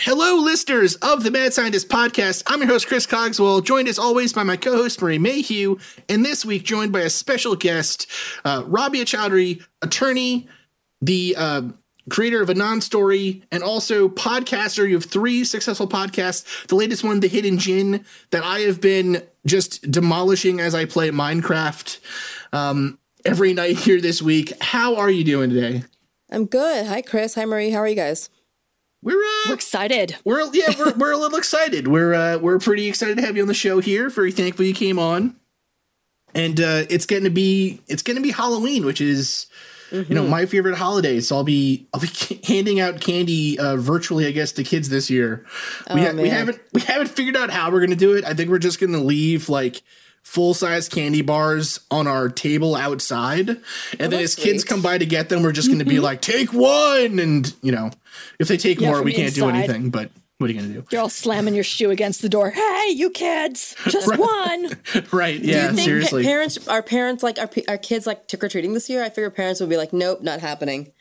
Hello, listeners of the Mad Scientist podcast. I'm your host, Chris Cogswell, joined as always by my co host, Marie Mayhew, and this week joined by a special guest, uh, Rabia Chaudry, attorney, the uh, creator of Adnan's story, and also podcaster. You have three successful podcasts. The latest one, The Hidden Djinn, that I have been just demolishing as I play Minecraft um, every night here this week. How are you doing today? I'm good. Hi, Chris. Hi, Marie. How are you guys? We're uh, We're excited. we're yeah we're we're a little excited. We're uh, we're pretty excited to have you on the show here. Very thankful you came on, and uh, it's going to be it's going to be Halloween, which is you know my favorite holiday. So I'll be I'll be handing out candy uh, virtually, I guess, to kids this year. we Oh, ha- we haven't we haven't figured out how we're going to do it. I think we're just going to leave like full size candy bars on our table outside, and then as that's kids come by to get them, we're just going to be like, take one, and you know, if they take Yeah, more, we can't do anything. But what are you going to do? You're all slamming your shoe against the door. Hey, you kids, just one. right? Do Yeah, you think seriously. pa- parents, our parents, like our, our kids, like trick or treating this year? I figure parents would be like, nope, not happening.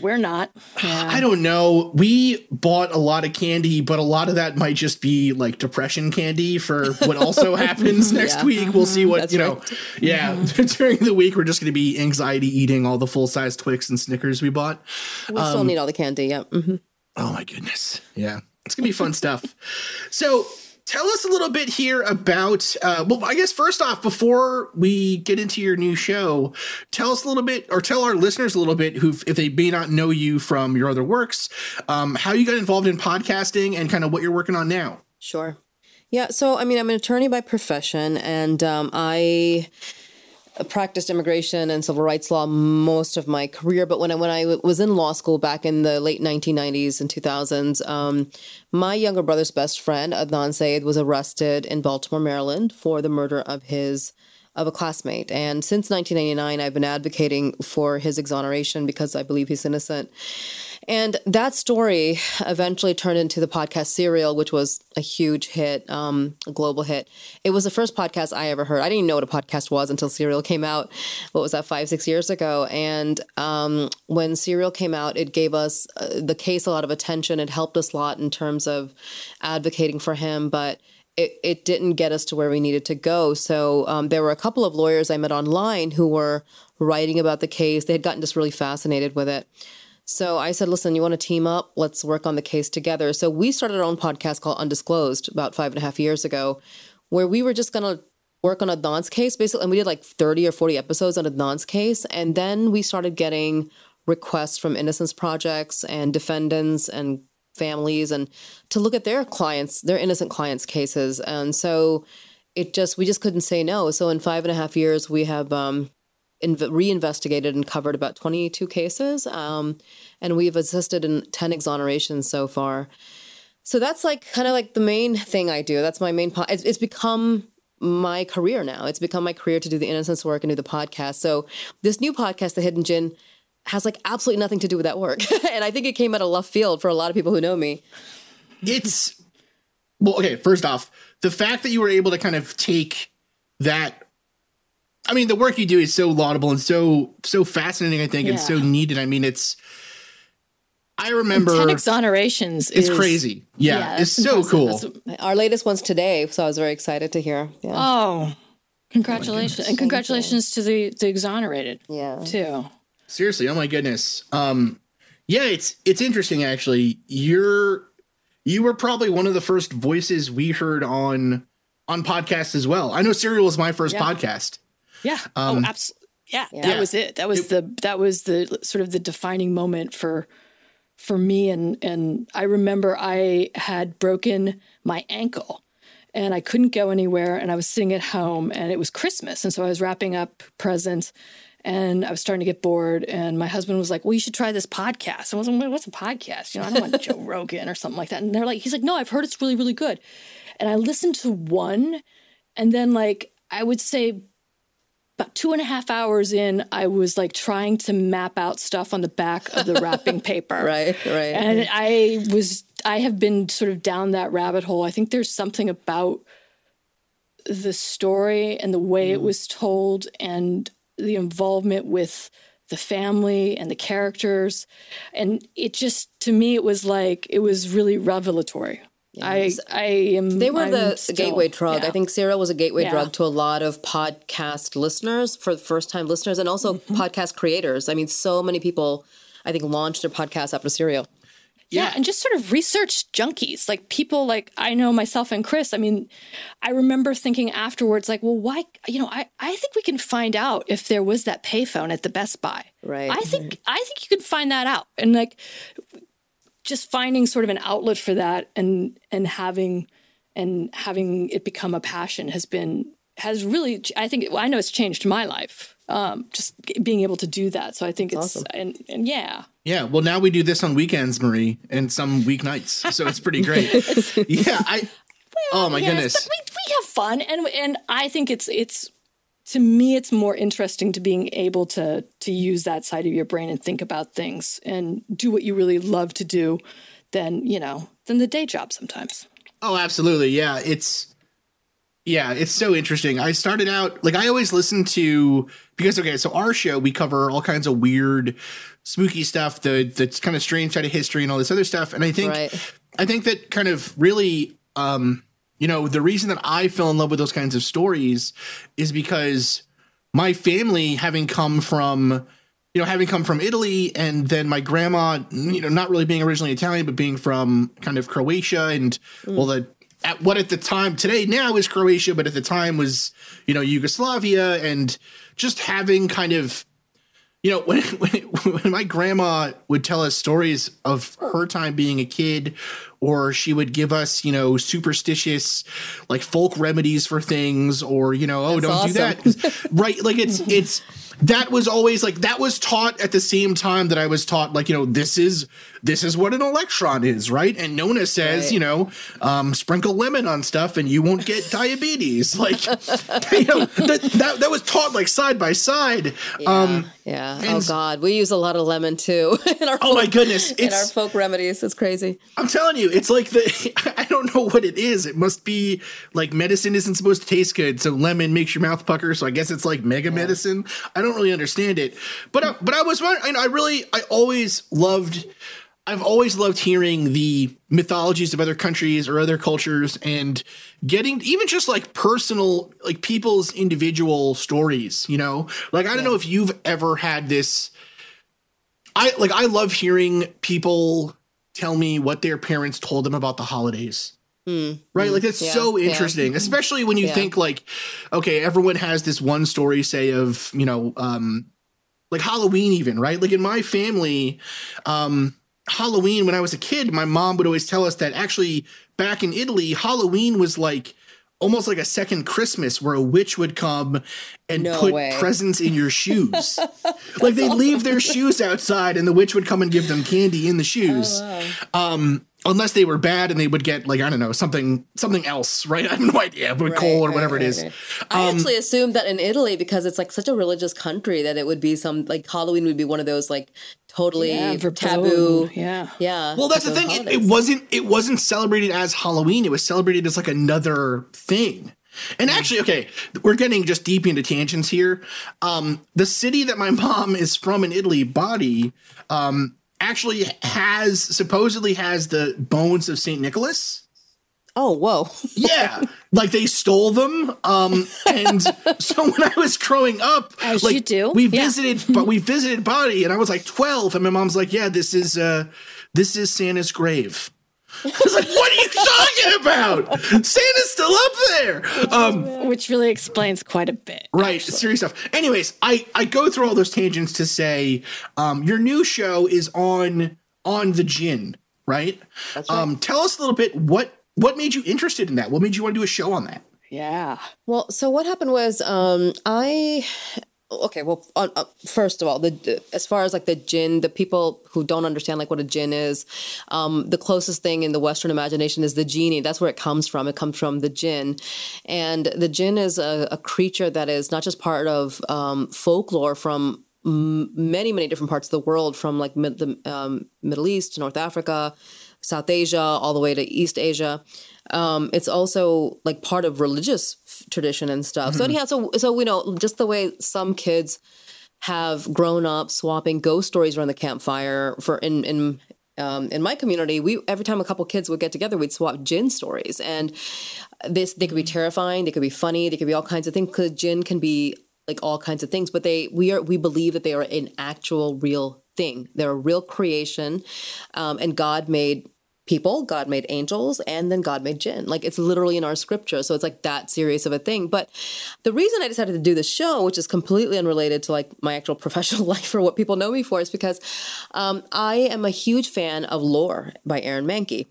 We're not. Yeah. I don't know. We bought a lot of candy, but a lot of that might just be like depression candy for what also happens next Yeah. week. We'll see what That's you know. right. Yeah, during the week, we're just going to be anxiety eating all the full size Twix and Snickers we bought. We still need all the candy. Yeah. hmm Oh my goodness. Yeah. It's to be fun stuff. So, tell us a little bit here about uh well I guess first off before we get into your new show, tell us a little bit or tell our listeners a little bit who if they may not know you from your other works, um how you got involved in podcasting and kind of what you're working on now. Sure. Yeah. So, I mean, I'm an attorney by profession, and um, I practiced immigration and civil rights law most of my career. But when I when I was in law school back in the late 1990s and 2000s, um, my younger brother's best friend Adnan Syed was arrested in Baltimore, Maryland, for the murder of his of a classmate. And since 1999, I've been advocating for his exoneration because I believe he's innocent. And that story eventually turned into the podcast Serial, which was a huge hit, um, a global hit. It was the first podcast I ever heard. I didn't even know what a podcast was until Serial came out. What was that, five, six years ago? And um, when Serial came out, it gave us uh, the case a lot of attention. It helped us a lot in terms of advocating for him. But it, it didn't get us to where we needed to go. So um, there were a couple of lawyers I met online who were writing about the case. They had gotten just really fascinated with it. So I said, listen, you want to team up? Let's work on the case together. So we started our own podcast called Undisclosed about five and a half years ago, where we were just going to work on Adnan's case, basically. And we did like 30 or 40 episodes on Adnan's case. And then we started getting requests from Innocence Projects and defendants and families and to look at their clients, their innocent clients' cases. And so it just, we just couldn't say no. So in five and a half years, we have um, inv- reinvestigated and covered about 22 cases. Um, and we've assisted in 10 exonerations so far. So that's like kind of like the main thing I do. That's my main, po- it's, it's become my career now. It's become my career to do the innocence work and do the podcast. So this new podcast, The Hidden Djinn, has like absolutely nothing to do with that work. and I think it came out of left field for a lot of people who know me. It's well, okay, first off, the fact that you were able to kind of take that I mean, the work you do is so laudable and so so fascinating, I think, and so needed. I mean, it's I remember Ten exonerations. it's is- crazy. Yeah, yeah, it's so impressive. cool. That's- Our latest one's today, so I was very excited to hear. Yeah. Oh, oh congratulations! and congratulations to the the exonerated yeah. too. Seriously, oh my goodness. Um yeah, it's it's interesting actually. You're you were probably one of the first voices we heard on on podcasts as well. I know Serial was my first Yeah. podcast. Yeah. Um, oh, absolutely. Yeah, Yeah. that was it. That was It- the that was the sort of the defining moment for for me and and I remember I had broken my ankle and I couldn't go anywhere and I was sitting at home and it was Christmas and so I was wrapping up presents and I was starting to get bored and my husband was like, "Well, you should try this podcast." I was like, "What's a podcast?" You know, I don't want Joe Rogan or something like that. And they're like, he's like, "No, I've heard it's really really good." And I listened to one and then like I would say about two and a half hours in, I was like trying to map out stuff on the back of the wrapping paper. Right, right. And I was, I have been sort of down that rabbit hole. I think there's something about the story and the way it mm. was told and the involvement with the family and the characters. And it just, to me, it was like, it was really revelatory. I, I am. They were I'm the still- gateway drug. yeah. I think Serial was a gateway Yeah. drug to a lot of podcast listeners for the first time listeners and also Mm-hmm. podcast creators. I mean, so many people, I think, launched their podcast after Serial. Yeah, and just sort of research junkies, like people like I know myself and Chris. I mean, I remember thinking afterwards, like, well, why? You know, I I think we can find out if there was that payphone at the Best Buy. Right. I think I think you can find that out, and like, just finding sort of an outlet for that, and and having and having it become a passion has been has really I think I know it's changed my life. Um, just being able to do that, so I think it's and and yeah, Yeah, well, now we do this on weekends, Marie, and some weeknights, so it's pretty great. yeah, I. Oh my Yes, goodness. But we, we have fun, and and I think it's it's to me it's more interesting to being able to to use that side of your brain and think about things and do what you really love to do than you know than the day job sometimes. Oh, absolutely. Yeah, it's yeah, it's so interesting. I started out like I always listen to because okay, so our show we cover all kinds of weird, spooky stuff, the that's kind of strange side of history and all this other stuff. And I think Right. I think that kind of really um you know, the reason that I fell in love with those kinds of stories is because my family having come from you know, having come from Italy and then my grandma, you know, not really being originally Italian, but being from kind of Croatia and well, the at what at the time today now is Croatia, but at the time was, you know, Yugoslavia and just having kind of, you know, when, when, when my grandma would tell us stories of her time being a kid, or she would give us, you know, superstitious like folk remedies for things, or, you know, oh, don't do that. right like it's it's that was always like that was taught at the same time that i was taught like you know this is this is what an electron is right and nona says Right. you know um sprinkle lemon on stuff and you won't get diabetes like you know that, that that was taught like side by side um Yeah. Oh God, we use a lot of lemon too in our oh my folk- goodness in our folk remedies. It's crazy. I'm telling you, it's like the I don't know what it is. It must be like medicine isn't supposed to taste good, so lemon makes your mouth pucker. So I guess it's like mega medicine. I don't really understand it, but I, but I was wondering. I really I always loved. I've always loved hearing the mythologies of other countries or other cultures and getting even just like personal, like people's individual stories, you know? Like, I don't know if you've ever had this. I like, I love hearing people tell me what their parents told them about the holidays. Right? Like, that's Yeah, so yeah. interesting, especially when you Yeah. think, like, okay, everyone has this one story, say, of, you know, um, like Halloween, even, right? Like, in my family, um, Halloween, when I was a kid, my mom would always tell us that actually back in Italy, Halloween was like almost like a second Christmas where a witch would come and No put way. presents in your shoes. like they'd leave their shoes outside and the witch would come and give them candy in the shoes. Um, unless they were bad and they would get like, I don't know, something something else, right? I have no idea, but coal or right, whatever it right, is. right. I actually assumed that in Italy, because it's like such a religious country, that it would be some like Halloween would be one of those like totally Yeah, taboo. Yeah. Yeah. Well, that's the thing. It, it wasn't. It wasn't celebrated as Halloween. It was celebrated as like another thing. And actually, okay, we're getting just deep into tangents here. Um, the city that my mom is from in Italy, Bari, um, actually has supposedly has the bones of Saint Nicholas. Oh, whoa. Yeah, like they stole them. Um, and so when I was growing up, As like you do. we Yeah. visited, but we visited Bari, and I was like twelve, and my mom's like, "Yeah, this is uh, this is Santa's grave." I was like, "What are you talking about? Santa's still up there." Um, Which really explains quite a bit. right, serious stuff. Anyways, I I go through all those tangents to say, um, your new show is on on the jinn, right? Um, tell us a little bit what what made you interested in that. What made you want to do a show on that? Yeah. Well, so what happened was um, I. Okay, well, uh, first of all, the as far as like the jinn, the people who don't understand like what a jinn is, um, the closest thing in the Western imagination is the genie. That's where it comes from. It comes from the jinn, and the jinn is a, a creature that is not just part of um, folklore from m- many many different parts of the world, from like mid- the um, Middle East, North Africa, South Asia, all the way to East Asia. Um, it's also like part of religious tradition and stuff. So anyhow, so so we know just the way some kids have grown up swapping ghost stories around the campfire for in in um, in my community, we every time a couple kids would get together, we'd swap jinn stories, and this they could be terrifying, they could be funny, they could be all kinds of things. Because jinn can be like all kinds of things, but they we are we believe that they are an actual real thing. They're a real creation, um, and God made people, God made angels, and then God made jinn. Like it's literally in our scripture. So it's like that serious of a thing. But the reason I decided to do the show, which is completely unrelated to like my actual professional life or what people know me for, is because um, I am a huge fan of Lore by Aaron Mahnke.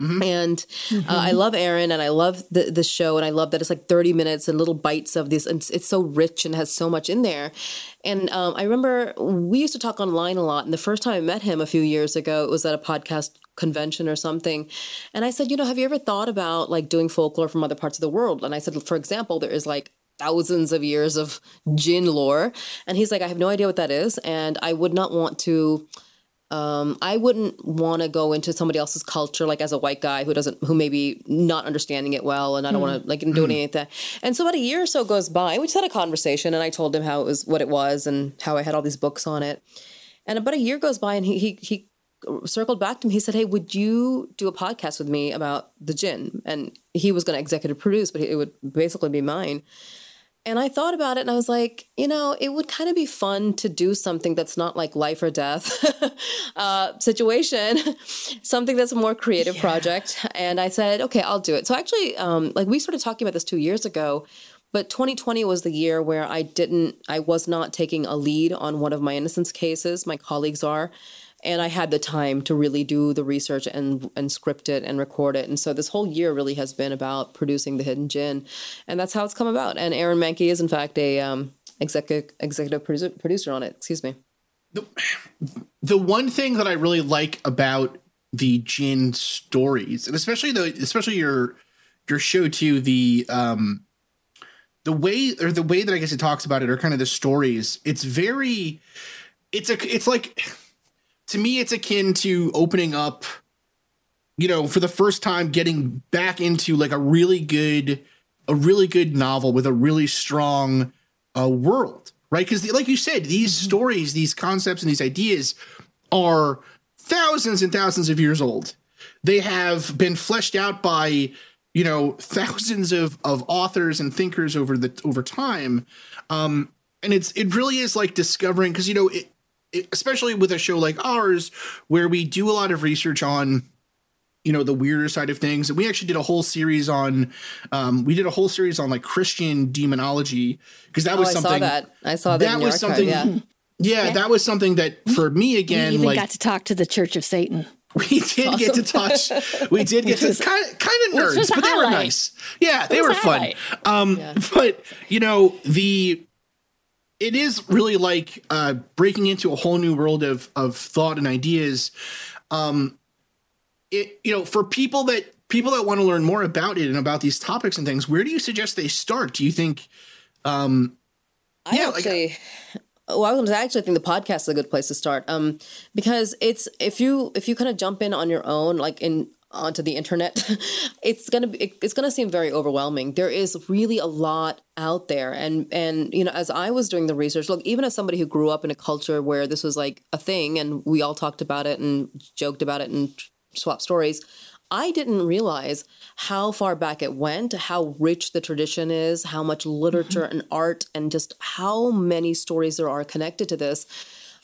Mm-hmm. And mm-hmm. Uh, I love Aaron and I love the, the show and I love that it's like 30 minutes and little bites of this. And it's so rich and has so much in there. And um, I remember we used to talk online a lot. And the first time I met him a few years ago, it was at a podcast convention or something. And I said, you know, have you ever thought about like doing folklore from other parts of the world? And I said, for example, there is like thousands of years of jinn lore. And he's like, I have no idea what that is. And I would not want to. Um, I wouldn't want to go into somebody else's culture, like as a white guy who doesn't, who maybe not understanding it well, and I don't mm. want to like do mm. any of that. And so about a year or so goes by, we just had a conversation, and I told him how it was, what it was, and how I had all these books on it. And about a year goes by, and he he he circled back to me. He said, "Hey, would you do a podcast with me about the jinn?" And he was going to executive produce, but it would basically be mine. And I thought about it and I was like, you know, it would kind of be fun to do something that's not like life or death uh, situation, something that's a more creative yeah. project. And I said, okay, I'll do it. So actually, um, like we started talking about this two years ago, but 2020 was the year where I didn't, I was not taking a lead on one of my innocence cases. My colleagues are and I had the time to really do the research and and script it and record it. And so this whole year really has been about producing the Hidden Djinn, and that's how it's come about. And Aaron Mahnke is in fact a um, executive executive producer, producer on it. Excuse me. The, the one thing that I really like about the jinn stories, and especially the especially your your show too, the um the way or the way that I guess it talks about it, or kind of the stories. It's very, it's a it's like to me, it's akin to opening up, you know, for the first time, getting back into like a really good, a really good novel with a really strong uh, world, right? Because, like you said, these mm-hmm. stories, these concepts, and these ideas are thousands and thousands of years old. They have been fleshed out by you know thousands of of authors and thinkers over the over time um and it's it really is like discovering because you know it, especially with a show like ours where we do a lot of research on you know the weirder side of things and we actually did a whole series on um we did a whole series on like christian demonology because that oh, was something I saw that i saw that, that was something yeah. yeah. yeah. that was something that for me again we even like got to talk to the church of satan we did awesome. get to touch we did get to kind of kind of nerds but they were nice yeah they were fun um yeah. but you know the it is really like uh, breaking into a whole new world of of thought and ideas. Um, it you know for people that people that want to learn more about it and about these topics and things, where do you suggest they start? Do you think? Um, I yeah, actually. Like, well, I actually think the podcast is a good place to start, um, because it's if you if you kind of jump in on your own, like in onto the internet it's gonna be it's gonna seem very overwhelming there is really a lot out there and and you know as i was doing the research look even as somebody who grew up in a culture where this was like a thing and we all talked about it and joked about it and swapped stories I didn't realize how far back it went, how rich the tradition is, how much literature mm-hmm. and art, and just how many stories there are connected to this.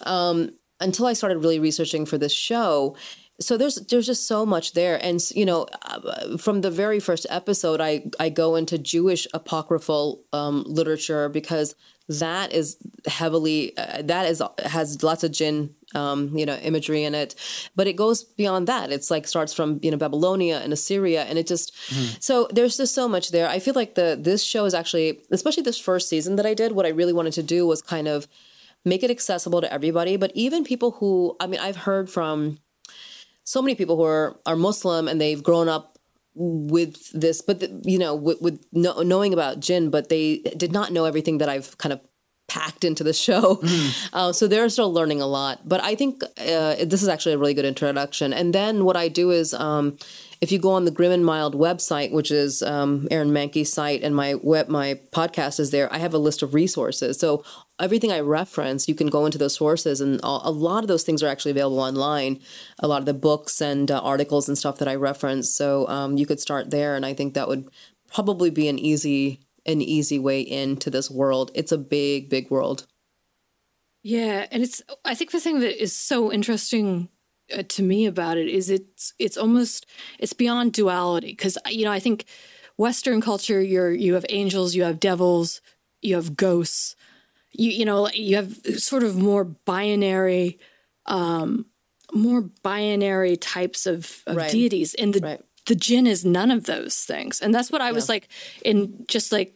Um, until I started really researching for this show, so there's there's just so much there. And you know uh, from the very first episode i i go into jewish apocryphal um, literature because that is heavily uh, that is has lots of jinn um, you know imagery in it. But it goes beyond that. It's like starts from you know babylonia and assyria. And it just mm. so there's just so much there. I feel like the this show is actually especially this first season that i did what i really wanted to do was kind of make it accessible to everybody. But even people who i mean i've heard from so many people who are are Muslim and they've grown up with this, but the, you know, with, with no, knowing about jinn, but they did not know everything that I've kind of packed into the show. Mm. Uh, so they're still learning a lot. But I think uh, this is actually a really good introduction. And then what I do is um, if you go on the Grim and Mild website, which is um, Aaron Mahnke's site, and my web my podcast is there, I have a list of resources. So everything I reference, you can go into those sources, and a lot of those things are actually available online. A lot of the books and uh, articles and stuff that I reference, so um, you could start there, and I think that would probably be an easy an easy way into this world. It's a big, big world. Yeah, and it's I think the thing that is so interesting uh, to me about it is it's it's almost it's beyond duality because you know I think Western culture you're you have angels, you have devils, you have ghosts, you you know you have sort of more binary, um, more binary types of, of right. deities, and the right. the jinn is none of those things, and that's what I yeah. was like in just like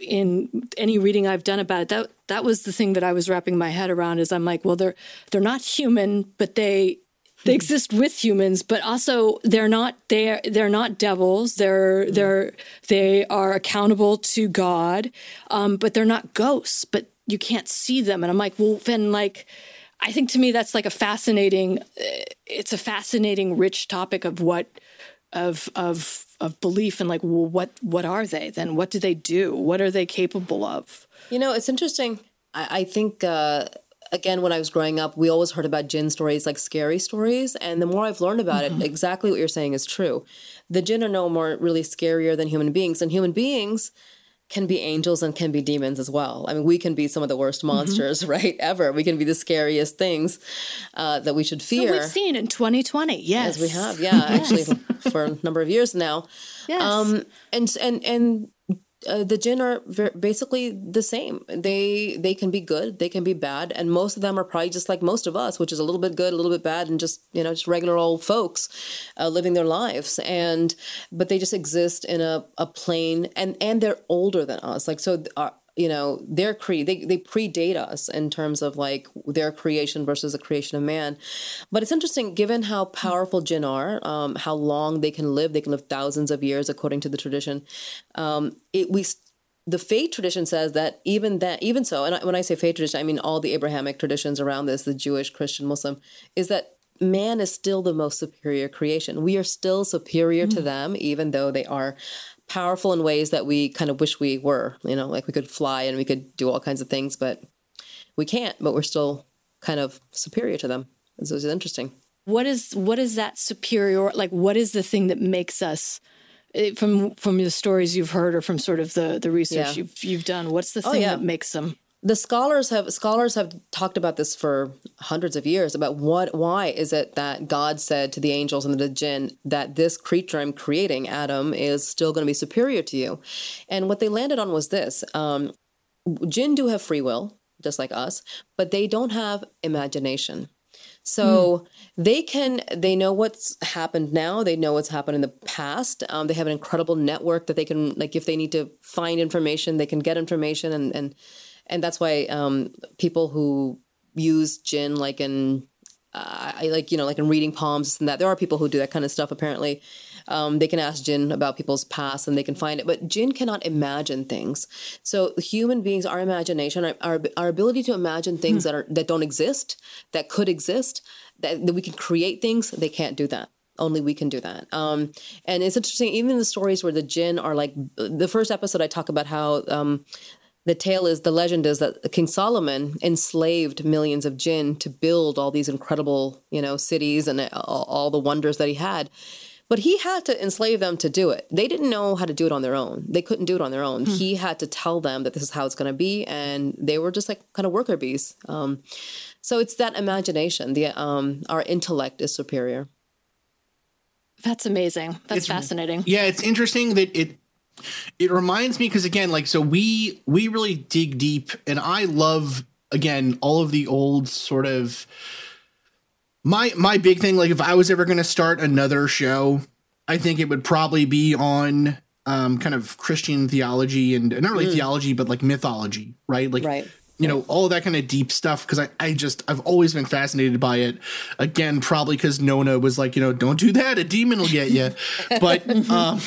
in any reading I've done about it, that that was the thing that I was wrapping my head around. Is I'm like, well, they're they're not human, but they they exist with humans, but also they're not they're they're not devils. They're they're they are accountable to God, um, but they're not ghosts. But you can't see them, and I'm like, well, then like. I think to me that's like a fascinating it's a fascinating rich topic of what of of of belief and like well what what are they then what do they do what are they capable of you know it's interesting i, I think uh again when i was growing up we always heard about jinn stories like scary stories and the more i've learned about mm-hmm. it exactly what you're saying is true the jinn are no more really scarier than human beings and human beings can be angels and can be demons as well. I mean, we can be some of the worst mm-hmm. monsters, mm-hmm. right? Ever. We can be the scariest things uh, that we should fear. So we've seen in 2020, yes, as we have, yeah, actually for a number of years now. Yes. Um, and and and uh, the jinn are very, basically the same. They they can be good, they can be bad, and most of them are probably just like most of us, which is a little bit good, a little bit bad, and just you know just regular old folks uh, living their lives. And but they just exist in a a plane, and and they're older than us. Like so, our, you know their cre they, they predate us in terms of like their creation versus the creation of man but it's interesting given how powerful jinn are um, how long they can live they can live thousands of years according to the tradition um, it we the faith tradition says that even that even so and when i say faith tradition i mean all the abrahamic traditions around this the jewish christian muslim is that man is still the most superior creation we are still superior mm-hmm. to them even though they are powerful in ways that we kind of wish we were. You know, like we could fly and we could do all kinds of things, but we can't. But we're still kind of superior to them. So it's interesting. What is what is that superior? Like, what is the thing that makes us? Eh, from from the stories you've heard or from sort of the the research yeah. you've you've done, what's the oh, thing oh, yeah. that makes them? The scholars have scholars have talked about this for hundreds of years about what why is it that God said to the angels and the jinn that this creature I'm creating Adam is still going to be superior to you, and what they landed on was this: um, jinn do have free will just like us, but they don't have imagination. So mm. they can they know what's happened now. They know what's happened in the past. Um, they have an incredible network that they can like if they need to find information, they can get information and and and that's why um, people who use jinn like in uh, I like you know like in reading palms and that there are people who do that kind of stuff apparently um, they can ask jinn about people's past and they can find it but jinn cannot imagine things so human beings our imagination our, our, our ability to imagine things hmm. that are that don't exist that could exist that, that we can create things they can't do that only we can do that. Um, and it's interesting, even the stories where the jinn are like the first episode, I talk about how um, the tale is the legend is that King Solomon enslaved millions of jinn to build all these incredible, you know, cities and all, all, the wonders that he had. But he had to enslave them to do it. They didn't know how to do it on their own. They couldn't do it on their own. Hmm. He had to tell them that this is how it's going to be, and they were just like kind of worker bees. Um, so it's that imagination. The um, our intellect is superior. That's amazing. That's it's, fascinating. Yeah, it's interesting that it it reminds me because again like so we we really dig deep and i love again all of the old sort of my my big thing like if i was ever going to start another show i think it would probably be on um kind of christian theology and not really mm. theology but like mythology right? Like right. you know all that kind of deep stuff because I, I just i've always been fascinated by it. Again probably because nona was like you know don't do that a demon will get you but um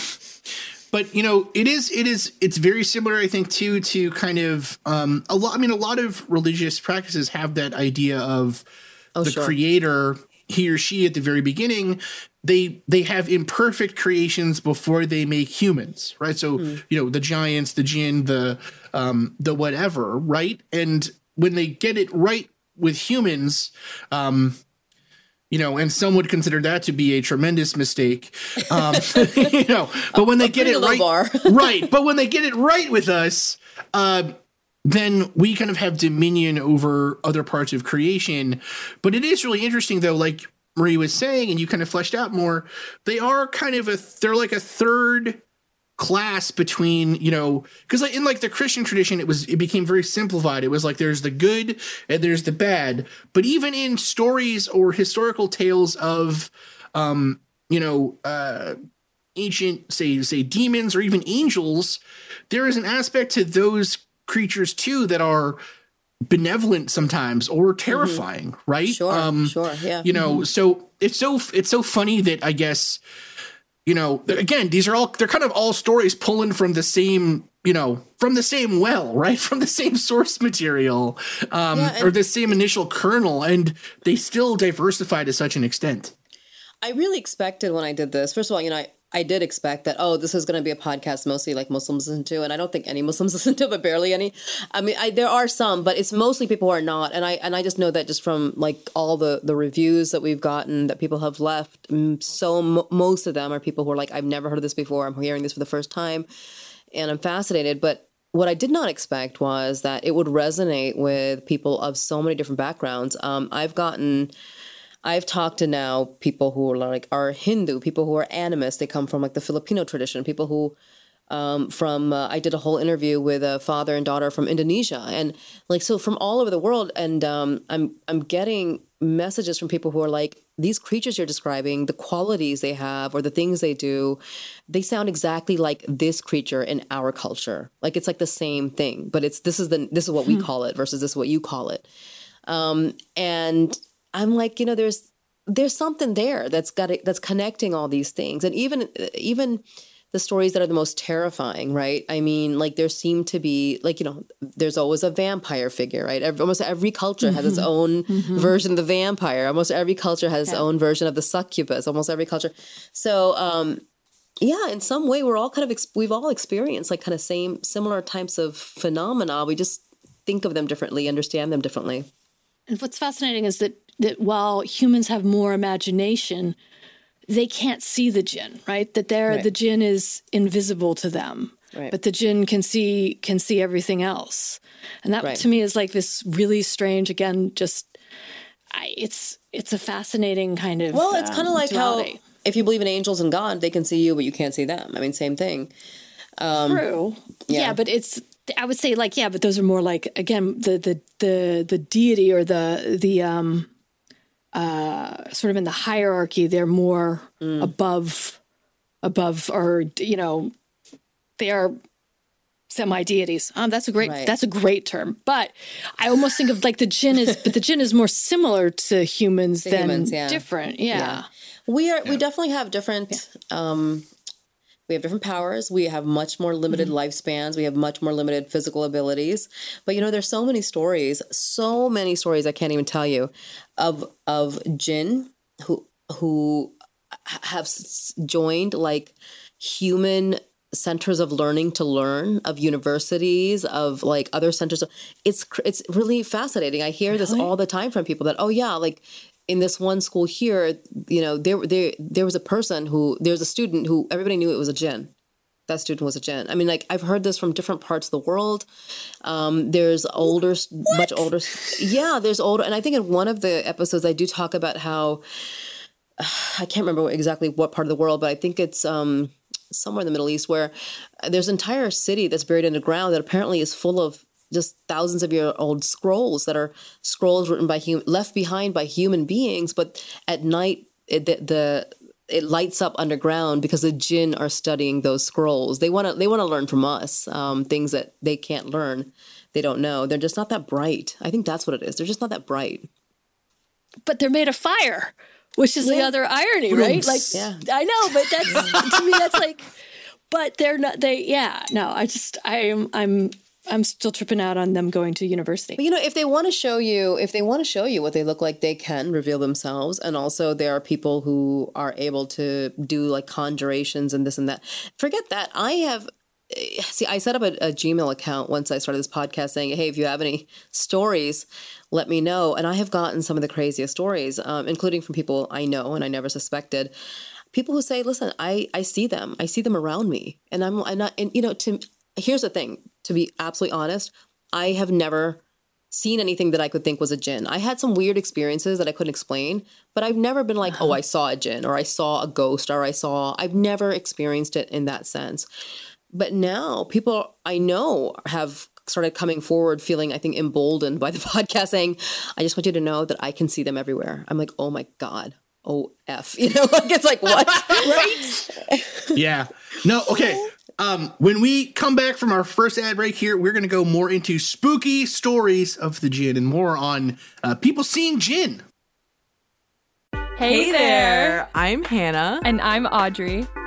but you know it is it is it's very similar i think too to kind of um a lot i mean a lot of religious practices have that idea of oh, the sure. creator he or she at the very beginning they they have imperfect creations before they make humans right so mm. you know the giants the jinn the um the whatever right and when they get it right with humans um you know, and some would consider that to be a tremendous mistake. Um, you know, but when they get it right, right, but when they get it right with us, uh, then we kind of have dominion over other parts of creation. But it is really interesting, though, like Marie was saying, and you kind of fleshed out more. They are kind of a they're like a third class between you know because like in like the christian tradition it was it became very simplified it was like there's the good and there's the bad but even in stories or historical tales of um you know uh ancient say say demons or even angels there is an aspect to those creatures too that are benevolent sometimes or mm-hmm. terrifying mm-hmm. right sure um sure yeah you know mm-hmm. so it's so it's so funny that i guess you know, again, these are all they're kind of all stories pulling from the same, you know, from the same well, right? From the same source material, um, yeah, or the same initial kernel, and they still diversify to such an extent. I really expected when I did this. First of all, you know, I, I did expect that, oh, this is going to be a podcast mostly like Muslims listen to. And I don't think any Muslims listen to, but barely any. I mean, I, there are some, but it's mostly people who are not. And I, and I just know that just from like all the, the reviews that we've gotten that people have left, so m- most of them are people who are like, I've never heard of this before. I'm hearing this for the first time and I'm fascinated. But what I did not expect was that it would resonate with people of so many different backgrounds. Um, I've gotten, I've talked to now people who are like are Hindu, people who are animists. They come from like the Filipino tradition. People who um, from uh, I did a whole interview with a father and daughter from Indonesia, and like so from all over the world. And um, I'm I'm getting messages from people who are like these creatures you're describing, the qualities they have or the things they do, they sound exactly like this creature in our culture. Like it's like the same thing, but it's this is the this is what we hmm. call it versus this is what you call it. Um, and I'm like, you know, there's there's something there that's got it, that's connecting all these things, and even even the stories that are the most terrifying, right? I mean, like there seem to be like you know, there's always a vampire figure, right? Every, almost every culture has its mm-hmm. own mm-hmm. version of the vampire. Almost every culture has its own version of the succubus. Almost every culture. So, um, yeah, in some way, we're all kind of ex- we've all experienced like kind of same similar types of phenomena. We just think of them differently, understand them differently. And what's fascinating is that that while humans have more imagination, they can't see the jinn, right? That they're, right. the jinn is invisible to them. Right. But the jinn can see can see everything else, and that right. to me is like this really strange. Again, just I, it's it's a fascinating kind of well, it's um, kind of like duality. how if you believe in angels and God, they can see you, but you can't see them. I mean, same thing. Um, True. Yeah. yeah, but it's I would say like yeah, but those are more like again the the the the deity or the the um uh, sort of in the hierarchy, they're more mm. above, above, or you know, they are semi deities. Um, that's a great right. that's a great term. But I almost think of like the jinn is, but the jinn is more similar to humans than humans, yeah. different. Yeah. yeah. we are. Yeah. We definitely have different. Um, we have different powers. We have much more limited mm-hmm. lifespans. We have much more limited physical abilities. But you know, there's so many stories, so many stories I can't even tell you of of jinn who who have joined like human centers of learning to learn of universities of like other centers it's it's really fascinating i hear really? this all the time from people that oh yeah like in this one school here, you know, there there there was a person who there was a student who everybody knew it was a jinn. That student was a jinn. I mean, like I've heard this from different parts of the world. Um, there's older, what? much older. Yeah, there's older, and I think in one of the episodes I do talk about how I can't remember exactly what part of the world, but I think it's um, somewhere in the Middle East where there's an entire city that's buried underground that apparently is full of just thousands of year old scrolls that are scrolls written by human left behind by human beings but at night it, the, the it lights up underground because the jinn are studying those scrolls. They want to they want to learn from us um, things that they can't learn. They don't know. They're just not that bright. I think that's what it is. They're just not that bright. But they're made of fire which is yeah. the other irony right? Like yeah. i know but that's to me that's like but they're not they yeah no i just i'm i'm I'm still tripping out on them going to university. But you know, if they want to show you, if they want to show you what they look like, they can reveal themselves. And also, there are people who are able to do like conjurations and this and that. Forget that. I have. eh, See, I set up a, a Gmail account once I started this podcast saying, hey, if you have any stories, let me know. And I have gotten some of the craziest stories, um, including from people I know and I never suspected. People who say, listen, I, I see them. I see them around me. And I'm, I'm not, and you know, to, here's the thing to be absolutely honest, I have never seen anything that I could think was a jinn. I had some weird experiences that I couldn't explain, but I've never been like, oh, uh-huh. I saw a jinn or I saw a ghost or I saw, I've never experienced it in that sense. But now people I know have started coming forward feeling, I think, emboldened by the podcast saying, I just want you to know that I can see them everywhere. I'm like, oh my God. Oh F. You know, like it's like what? right? yeah. No, okay. Um, when we come back from our first ad break here, we're going to go more into spooky stories of the jinn and more on uh, people seeing jinn. Hey, there. I'm Hannah. And I'm Audrey.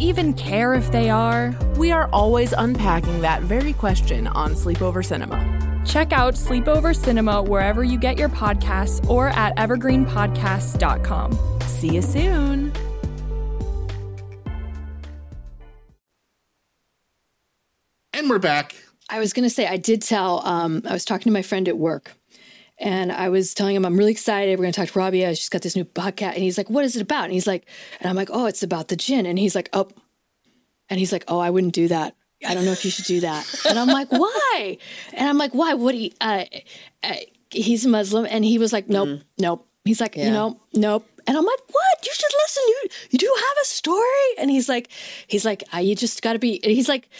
even care if they are? We are always unpacking that very question on Sleepover Cinema. Check out Sleepover Cinema wherever you get your podcasts or at evergreenpodcasts.com. See you soon. And we're back. I was going to say, I did tell, um, I was talking to my friend at work and I was telling him, I'm really excited. We're going to talk to Robbie. She's got this new podcast. And he's like, What is it about? And he's like, And I'm like, Oh, it's about the jinn. And he's like, Oh, and he's like, Oh, I wouldn't do that. I don't know if you should do that. And I'm like, Why? And I'm like, Why? What he? uh, uh, he's Muslim. And he was like, Nope, mm. nope. He's like, yeah. You know, nope. And I'm like, What? You should listen. You, you do have a story. And he's like, He's like, You just got to be, he's like,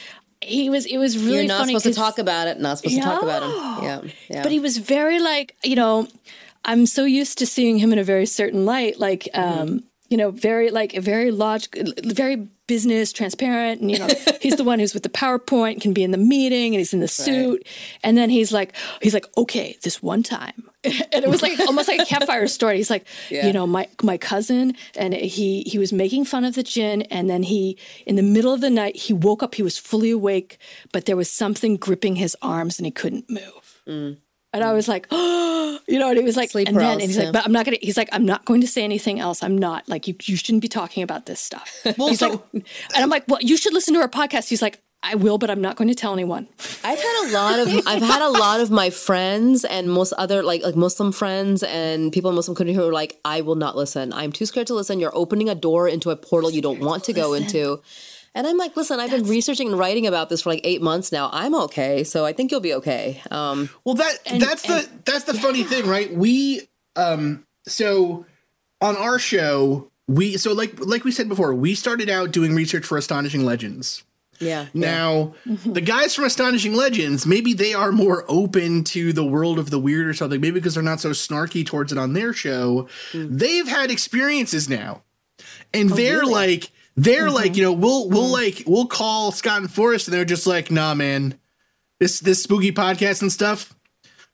he was it was really You're not supposed to talk about it not supposed to talk about him yeah, yeah but he was very like you know i'm so used to seeing him in a very certain light like um mm-hmm. you know very like a very logical very business transparent and you know he's the one who's with the powerpoint can be in the meeting and he's in the suit right. and then he's like he's like okay this one time and it was like almost like a campfire story he's like yeah. you know my my cousin and he he was making fun of the jinn and then he in the middle of the night he woke up he was fully awake but there was something gripping his arms and he couldn't move mm. And I was like, oh, you know, and he was like, Sleep and then and he's like, but I'm not gonna. He's like, I'm not going to say anything else. I'm not like you. You shouldn't be talking about this stuff. Well, he's so- like, and I'm like, well, you should listen to our podcast. He's like, I will, but I'm not going to tell anyone. I've had a lot of I've had a lot of my friends and most other like like Muslim friends and people in Muslim community who are like, I will not listen. I'm too scared to listen. You're opening a door into a portal you don't want to go into. And I'm like, listen, I've That's... been researching and writing about this for like eight months now. I'm okay, so I think you'll be okay. Um, well, that and, that's and, the that's the yeah. funny thing, right? We um so on our show we so like like we said before, we started out doing research for Astonishing Legends. Yeah. Now, yeah. the guys from Astonishing Legends, maybe they are more open to the world of the weird or something. Maybe because they're not so snarky towards it on their show. Mm. They've had experiences now, and oh, they're really? like they're mm-hmm. like, you know, we'll we'll mm like we'll call Scott and Forrest, and they're just like, nah, man, this this spooky podcast and stuff,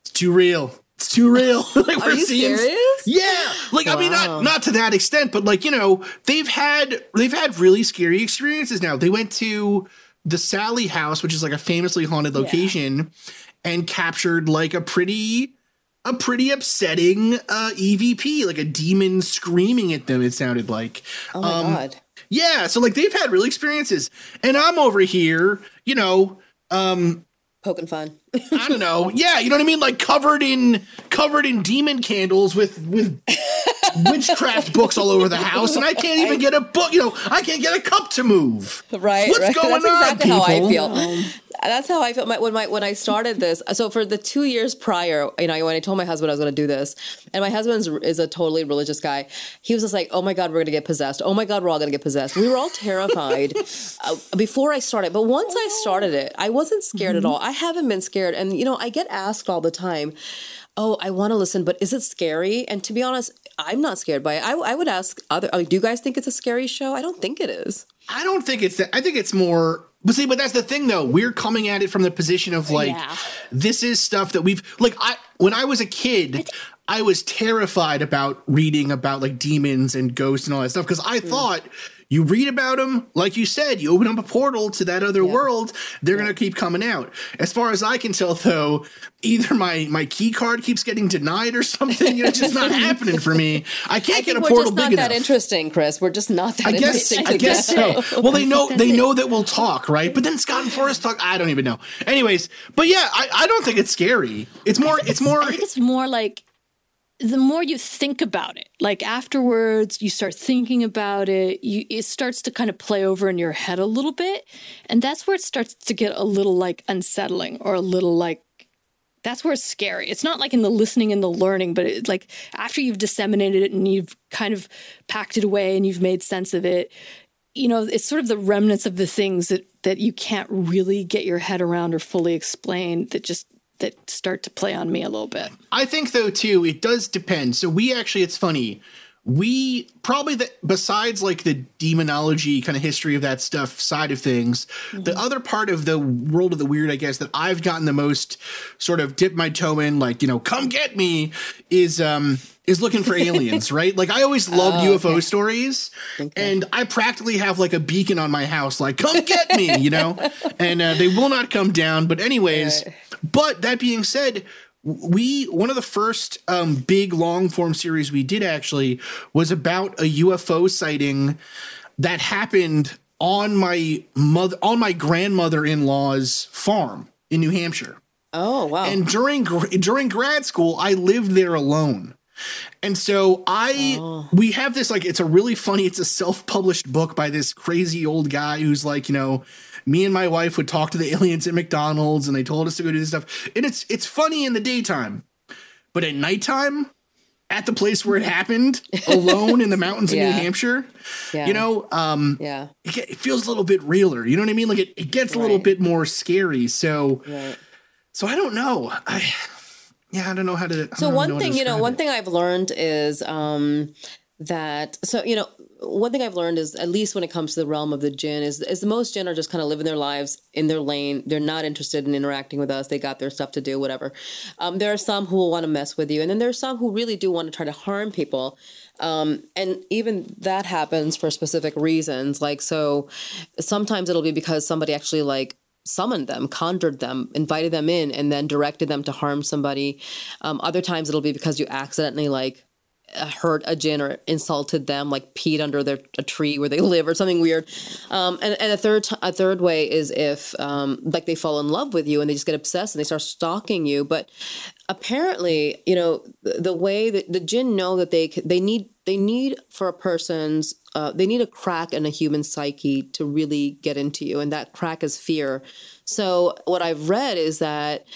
it's too real. It's too real. like Are you seeing, serious? Yeah. Like wow. I mean, not not to that extent, but like you know, they've had they've had really scary experiences. Now they went to the Sallie House, which is like a famously haunted location, yeah. and captured like a pretty a pretty upsetting uh, EVP, like a demon screaming at them. It sounded like. Oh my um, god! Yeah, so like they've had real experiences, and I'm over here, you know, um, poking fun. I don't know. Yeah, you know what I mean? Like covered in covered in demon candles with with witchcraft books all over the house, and I can't even get a book. You know, I can't get a cup to move. Right. What's right. going That's on, exactly how I people? feel. That's how I felt when my when I started this. So for the two years prior, you know, when I told my husband I was going to do this, and my husband is a totally religious guy, he was just like, "Oh my God, we're going to get possessed. Oh my God, we're all going to get possessed." We were all terrified uh, before I started, but once I started it, I wasn't scared at all. I haven't been scared, and you know, I get asked all the time. Oh, I want to listen, but is it scary? And to be honest, I'm not scared by it. I, I would ask other. Like, do you guys think it's a scary show? I don't think it is. I don't think it's that. I think it's more. But see, but that's the thing, though. We're coming at it from the position of like, Yeah. this is stuff that we've like. I when I was a kid, I was terrified about reading about like demons and ghosts and all that stuff because I mm. thought you read about them, like you said, you open up a portal to that other world, they're gonna keep coming out. As far as I can tell, though, either my my key card keeps getting denied or something. You know, it's just not happening for me. I can't I get a we're portal just not big that enough. interesting, Chris. We're just not that I guess interesting. I guess so. Well, they know they know that we'll talk, right? But then Scott and Forrest talk. I don't even know. Anyways, but yeah, I, I don't think it's scary. It's more. It's more. It's more like the more you think about it, like afterwards, you start thinking about it, you, it starts to kind of play over in your head a little bit. And that's where it starts to get a little like unsettling or a little like, that's where it's scary. It's not like in the listening and the learning, but it's like after you've disseminated it and you've kind of packed it away and you've made sense of it, you know, it's sort of the remnants of the things that, that you can't really get your head around or fully explain that just that start to play on me a little bit. I think though too, it does depend. So we actually, it's funny. We probably that besides like the demonology kind of history of that stuff side of things, the other part of the world of the weird, I guess, that I've gotten the most sort of dip my toe in, like you know, come get me, is um is looking for aliens, right? Like I always loved UFO stories, and I practically have like a beacon on my house, like come get me, you know, and uh, they will not come down. But anyways, but that being said, we one of the first um, big long form series we did actually was about a UFO sighting that happened on my mother on my grandmother in law's farm in New Hampshire. Oh wow! And during during grad school, I lived there alone. And so I we have this like it's a really funny it's a self-published book by this crazy old guy who's like, you know, me and my wife would talk to the aliens at McDonald's and they told us to go do this stuff. And it's it's funny in the daytime. But at nighttime at the place where it happened alone in the mountains of New Hampshire, Yeah. you know, um yeah, it, it feels a little bit realer. You know what I mean? Like it, it gets a little Right. bit more scary. So right. so I don't know. I yeah, I don't know how to. So one thing, you know, one it. thing I've learned is um, that so you know one thing I've learned is at least when it comes to the realm of the jinn is is most jinn are just kind of living their lives in their lane. They're not interested in interacting with us. They got their stuff to do, whatever. Um, there are some who will want to mess with you, and then there are some who really do want to try to harm people. Um, and even that happens for specific reasons. Like so, sometimes it'll be because somebody actually like summoned them, conjured them, invited them in, and then directed them to harm somebody. Um, other times it'll be because you accidentally like hurt a jinn or insulted them, like peed under their a tree where they live or something weird. Um, and and a third t- a third way is if um, like they fall in love with you and they just get obsessed and they start stalking you. But apparently, you know, the, the way that the jinn know that they they need they need for a person's uh, they need a crack in a human psyche to really get into you, and that crack is fear. So what I've read is that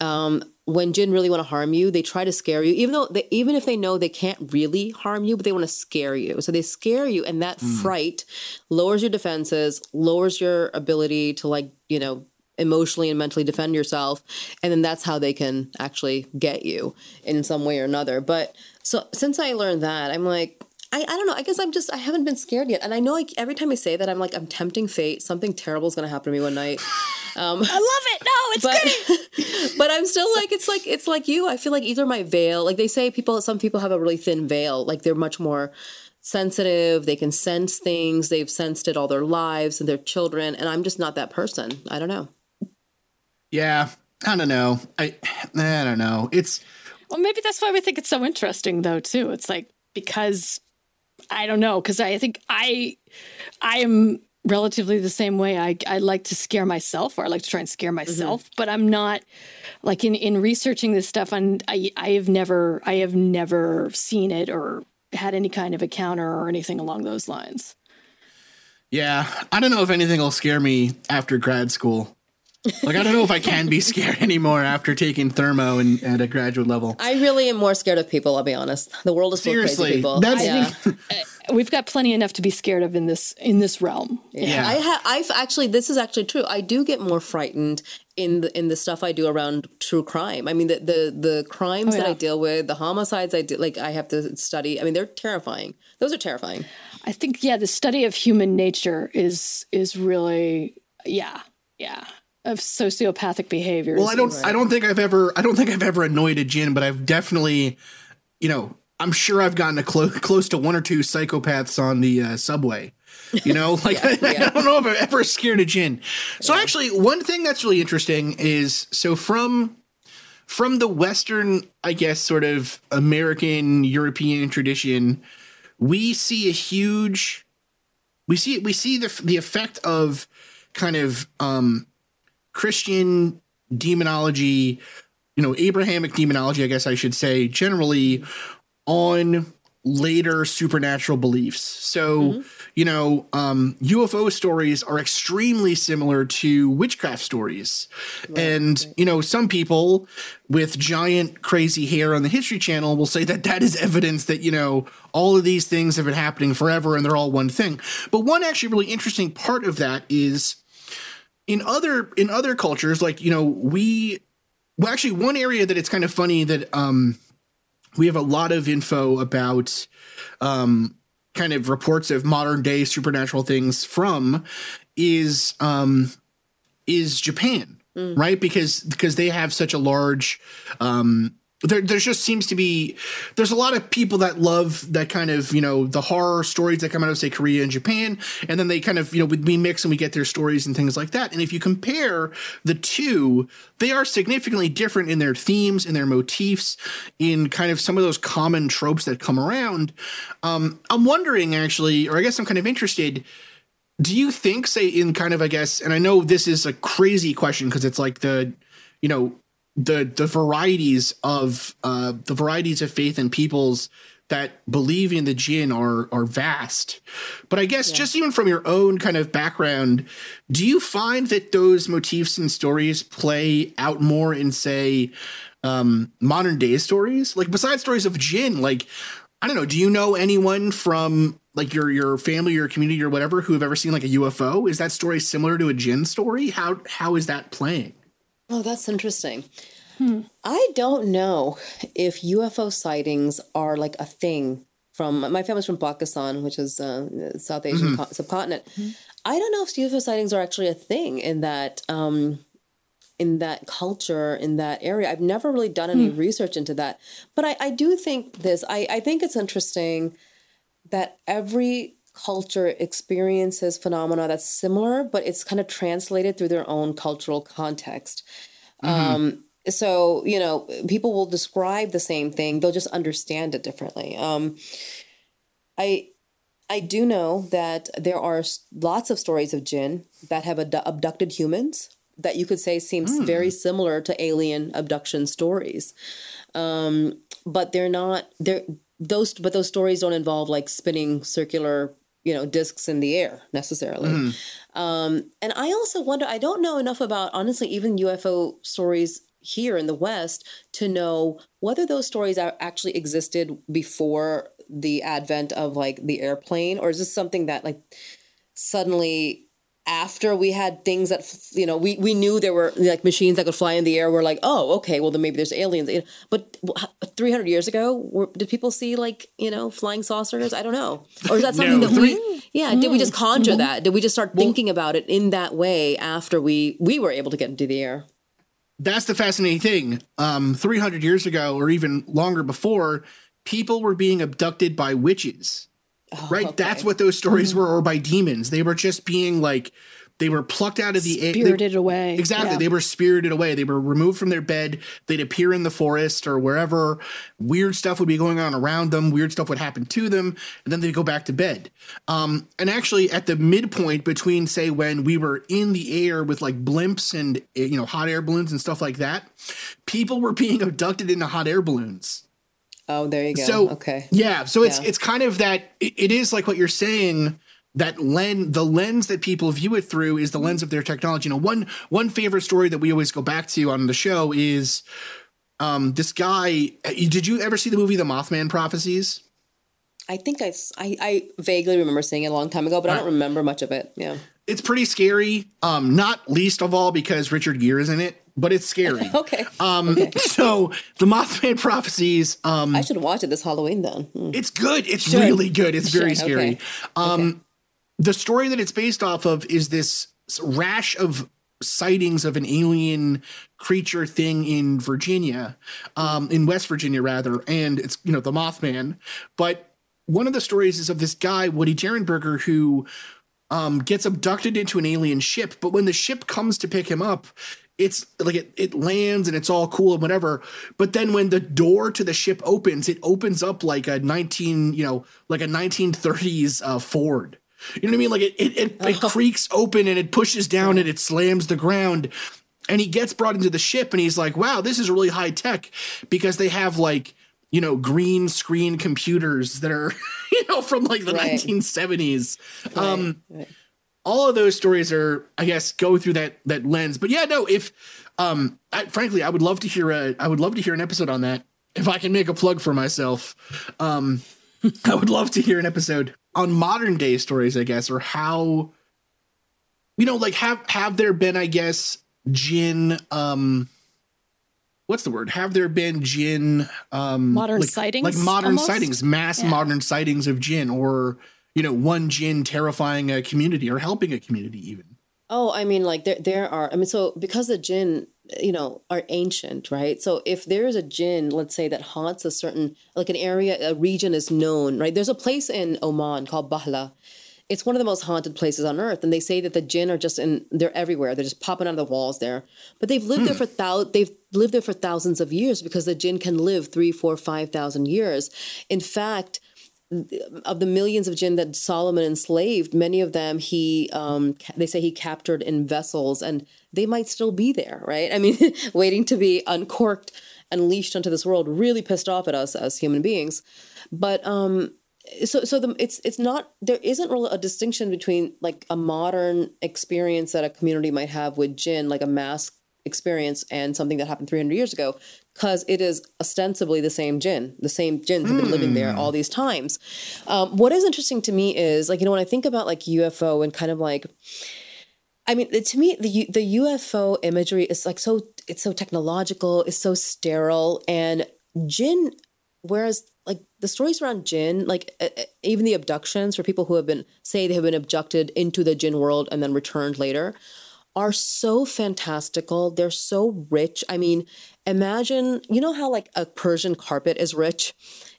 um, when jinn really want to harm you, they try to scare you, even though they, even if they know they can't really harm you, but they want to scare you. So they scare you, and that mm. fright lowers your defenses, lowers your ability to like you know emotionally and mentally defend yourself, and then that's how they can actually get you in some way or another. But so since I learned that, I'm like. I, I don't know. I guess I'm just I haven't been scared yet, and I know like every time I say that I'm like I'm tempting fate. Something terrible is going to happen to me one night. Um, I love it. No, it's but but I'm still like it's like it's like you. I feel like either my veil, like they say, people some people have a really thin veil, like they're much more sensitive. They can sense things. They've sensed it all their lives and their children, and I'm just not that person. I don't know. Yeah, I don't know. I I don't know. It's Well, maybe that's why we think it's so interesting, though. Too. It's like because I don't know because I think I I am relatively the same way. I I like to scare myself, or I like to try and scare mm-hmm. myself, but I'm not like in in researching this stuff. And I I have never I have never seen it or had any kind of encounter or anything along those lines. Yeah, I don't know if anything will scare me after grad school. Like I don't know if I can be scared anymore after taking thermo and at a graduate level. I really am more scared of people. I'll be honest. The world is full of crazy people. that's- yeah. Uh, uh, we've got plenty enough to be scared of in this in this realm. Yeah. I ha- I've actually this is actually true. I do get more frightened in the in the stuff I do around true crime. I mean the the, the crimes Oh, that I deal with, the homicides I do like I have to study. I mean they're terrifying. Those are terrifying. I think yeah, the study of human nature is is really yeah yeah of sociopathic behaviors. Well, I don't. is- I don't think I've ever. I don't think I've ever annoyed a jinn, but I've definitely, you know, I'm sure I've gotten a clo- close to one or two psychopaths on the uh, subway. You know, like I, yeah. don't know if I've ever scared a jinn. So actually, one thing that's really interesting is so from from the Western, I guess, sort of American European tradition, we see a huge. We see we see the the effect of kind of um Christian demonology, you know, Abrahamic demonology, I guess I should say, generally on later supernatural beliefs. So, you know, um, UFO stories are extremely similar to witchcraft stories. and, you know, some people with giant crazy hair on the History Channel will say that that is evidence that, you know, all of these things have been happening forever and they're all one thing. But one actually really interesting part of that is in other in other cultures like you know we well actually one area that it's kind of funny that um we have a lot of info about um kind of reports of modern day supernatural things from is um is Japan right? Because because they have such a large um there, there just seems to be there's a lot of people that love that kind of you know the horror stories that come out of say Korea and Japan and then they kind of you know we mix and we get their stories and things like that. And if you compare the two they are significantly different in their themes in their motifs in kind of some of those common tropes that come around. Um I'm wondering actually or I guess I'm kind of interested do you think say in kind of i guess and i know this is a crazy question because it's like the you know the the varieties of uh the varieties of faith and peoples that believe in the jinn are are vast but i guess just even from your own kind of background do you find that those motifs and stories play out more in say um modern day stories like besides stories of jinn like I don't know. Do you know anyone from like your your family or community or whatever who have ever seen like a UFO? Is that story similar to a Jinn story? How how is that playing? Oh, that's interesting. I don't know if UFO sightings are like a thing from my family's from Pakistan, which is uh, South Asian co- subcontinent. I don't know if UFO sightings are actually a thing in that um, in that culture in that area. I've never really done any research into that, but I, I do think this. I, I think it's interesting that every culture experiences phenomena that's similar, but it's kind of translated through their own cultural context. Um, so you know, people will describe the same thing; they'll just understand it differently. Um, I I do know that there are lots of stories of jinn that have abdu- abducted humans that you could say seems very similar to alien abduction stories. Um, but they're not they're those but those stories don't involve like spinning circular you know discs in the air necessarily. Um and i also wonder i don't know enough about honestly even ufo stories here in the west to know whether those stories are actually existed before the advent of like the airplane or is this something that like suddenly after we had things that you know we, we knew there were like machines that could fly in the air we're like oh okay well then maybe there's aliens. But 300 years ago were, did people see like you know flying saucers? I don't know. Or is that something No, that we yeah did we just conjure that? Did we just start thinking about it in that way after we we were able to get into the air? That's the fascinating thing. Um, 300 years ago, or even longer before, people were being abducted by witches. Right? That's what those stories were, or by demons. They were just being like, they were plucked out of the air. they- spirited away. Exactly. Yeah. They were spirited away. They were removed from their bed. They'd appear in the forest or wherever. Weird stuff would be going on around them. Weird stuff would happen to them. And then they'd go back to bed. Um, and actually, at the midpoint between, say, when we were in the air with like blimps and, eh, you know, hot air balloons and stuff like that, people were being abducted into hot air balloons. Oh, there you go. So okay. Yeah, so it's Yeah. it's kind of that it, it is like what you're saying that lens the lens that people view it through is the lens of their technology. You know, one one favorite story that we always go back to on the show is um this guy did you ever see the movie The Mothman Prophecies? I think I I vaguely remember seeing it a long time ago, but I don't remember much of it. Yeah. It's pretty scary. Um not least of all because Richard Gere is in it, but it's scary. Okay. Um so The Mothman Prophecies um I should watch it this Halloween then. Hmm. It's good. It's really good. It's very Should, scary. okay. Um, the story that it's based off of is this rash of sightings of an alien creature thing in Virginia, um, in West Virginia rather, and it's you know the Mothman. But one of the stories is of this guy Woody Derenberger who um, gets abducted into an alien ship, but when the ship comes to pick him up, it's like it, it lands and it's all cool and whatever. But then when the door to the ship opens, it opens up like a 19, you know, like a 1930s uh, Ford. You know what I mean? Like it, it, it, it creaks open and it pushes down and it slams the ground. And he gets brought into the ship and he's like, wow, this is really high tech because they have like, you know, green screen computers that are, you know, from like the Right. 1970s. Um, Right. All of those stories are i guess go through that that lens but yeah no if um I, frankly i would love to hear a i would love to hear an episode on that if i can make a plug for myself um i would love to hear an episode on modern day stories i guess or how you know like have have there been i guess jinn um what's the word have there been jinn um Modern like, sightings, like modern almost? sightings mass Yeah. modern sightings of jinn or you know one jinn terrifying a community or helping a community even Oh, I mean, like there, there are. I mean, so because the jinn, you know, are ancient, right? So if there is a jinn, let's say that haunts a certain, like an area, a region is known, right? There's a place in Oman called Bahla. It's one of the most haunted places on earth, and they say that the jinn are just in. They're everywhere. They're just popping out of the walls there. But they've lived there hmm. for thou. They've lived there for thousands of years because the jinn can live three, four, five thousand years. In fact, of the millions of jinn that Solomon enslaved, many of them he um they say he captured in vessels and they might still be there, right? I mean, waiting to be uncorked and unleashed onto this world, really pissed off at us as human beings. But um so so the it's it's not there isn't really a distinction between like a modern experience that a community might have with jinn, like a mass experience and something that happened 300 years ago because it is ostensibly the same jinn the same jinns have been living there all these times um, what is interesting to me is like you know when i think about like ufo and kind of like I mean, to me, the the UFO imagery is like so it's so technological, it's so sterile, and Jinn. Whereas, like the stories around Jinn, like uh, even the abductions for people who have been say they have been abducted into the Jinn world and then returned later, are so fantastical. They're so rich. I mean, imagine you know how like a Persian carpet is rich.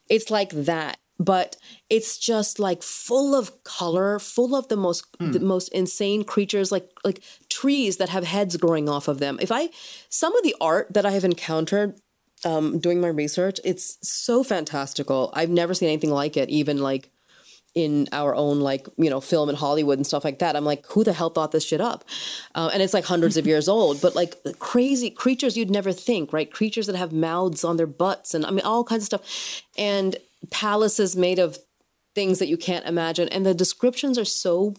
It's like that but it's just like full of color full of the most the most insane creatures like like trees that have heads growing off of them if i some of the art that i have encountered um doing my research it's so fantastical i've never seen anything like it even like in our own like you know film in hollywood and stuff like that i'm like who the hell thought this shit up? Uh, and it's like hundreds of years old but like crazy creatures you'd never think right? Creatures that have mouths on their butts and i mean all kinds of stuff. And palaces made of things that you can't imagine. And the descriptions are so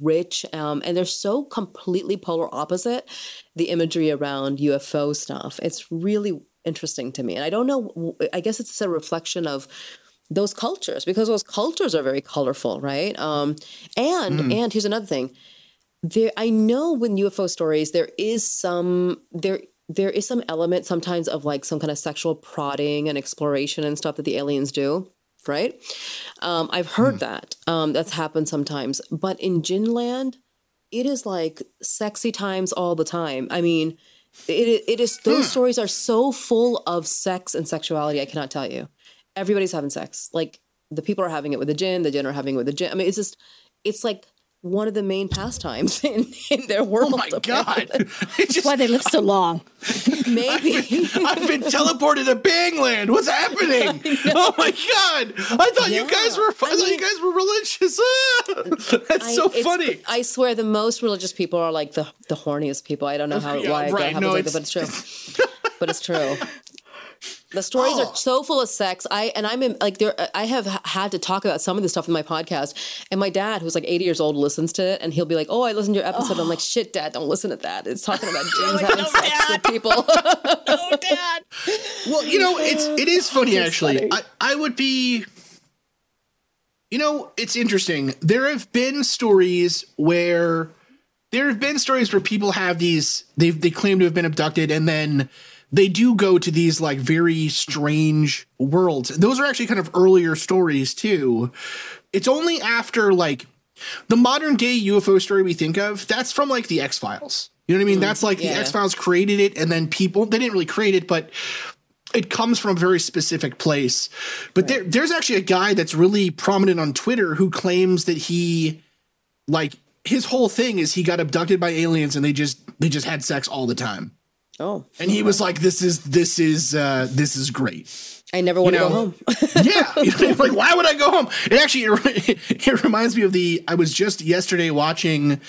rich um, and they're so completely polar opposite the imagery around ufo stuff. It's really interesting to me. And i don't know i guess it's a reflection of those cultures because those cultures are very colorful right? Um, and and here's another thing. There i know when ufo stories there is some there there is some element sometimes of like some kind of sexual prodding and exploration and stuff that the aliens do right? Um, i've heard that um, that's happened sometimes. But in jinland it is like sexy times all the time. I mean it, it is those stories are so full of sex and sexuality i cannot tell you everybody's having sex like the people are having it with the jinn, the jinn are having it with the jinn. i mean it's just it's like one of the main pastimes in, in their world oh my god apparently. it just, That's why they live so long. maybe i've been teleported to bangland what's happening oh my god i thought you guys were i, I thought you guys were religious Ah! that's I- so funny I swear, the most religious people are like the the horniest people. I don't know how Yeah, why right. that happens No, like that, but it's true. but it's true. The stories Oh. are so full of sex. I and I'm in, like there. I have had to talk about some of this stuff in my podcast. And my dad, who's like 80 years old, listens to it, and he'll be like, "Oh, I listened to your episode." I'm like, oh. "Shit, Dad, don't listen to that. It's talking about James having sex with people." oh, Dad. Well, you know, it's it is funny actually. funny. I, I would be You know, it's interesting. There have been stories where there have been stories where people have these they they claim to have been abducted and then they do go to these like very strange worlds. Those are actually kind of earlier stories too. It's only after like the modern day UFO story we think of, that's from like the X Files. You know what I mean? Mm, that's like the. X Files created it, and then people they didn't really create it, but it comes from a very specific place. But there, there's actually a guy that's really prominent on Twitter who claims that he, like, his whole thing is he got abducted by aliens and they just they just had sex all the time. Oh, And he was like, "This is this is uh, this is great." I never want to know, go home. yeah, You know, like why would I go home? It actually it, it reminds me of the. I was just yesterday watching.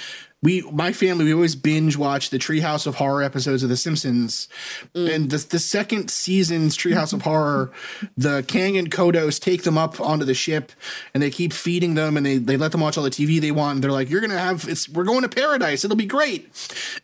We, my family, we always binge watch the Treehouse of Horror episodes of The Simpsons, and the the second season's Treehouse of Horror, the Kang and Kodos take them up onto the ship, and they keep feeding them, and they they let them watch all the TV they want. And they're like, "You're gonna have it's we're going to paradise. It'll be great."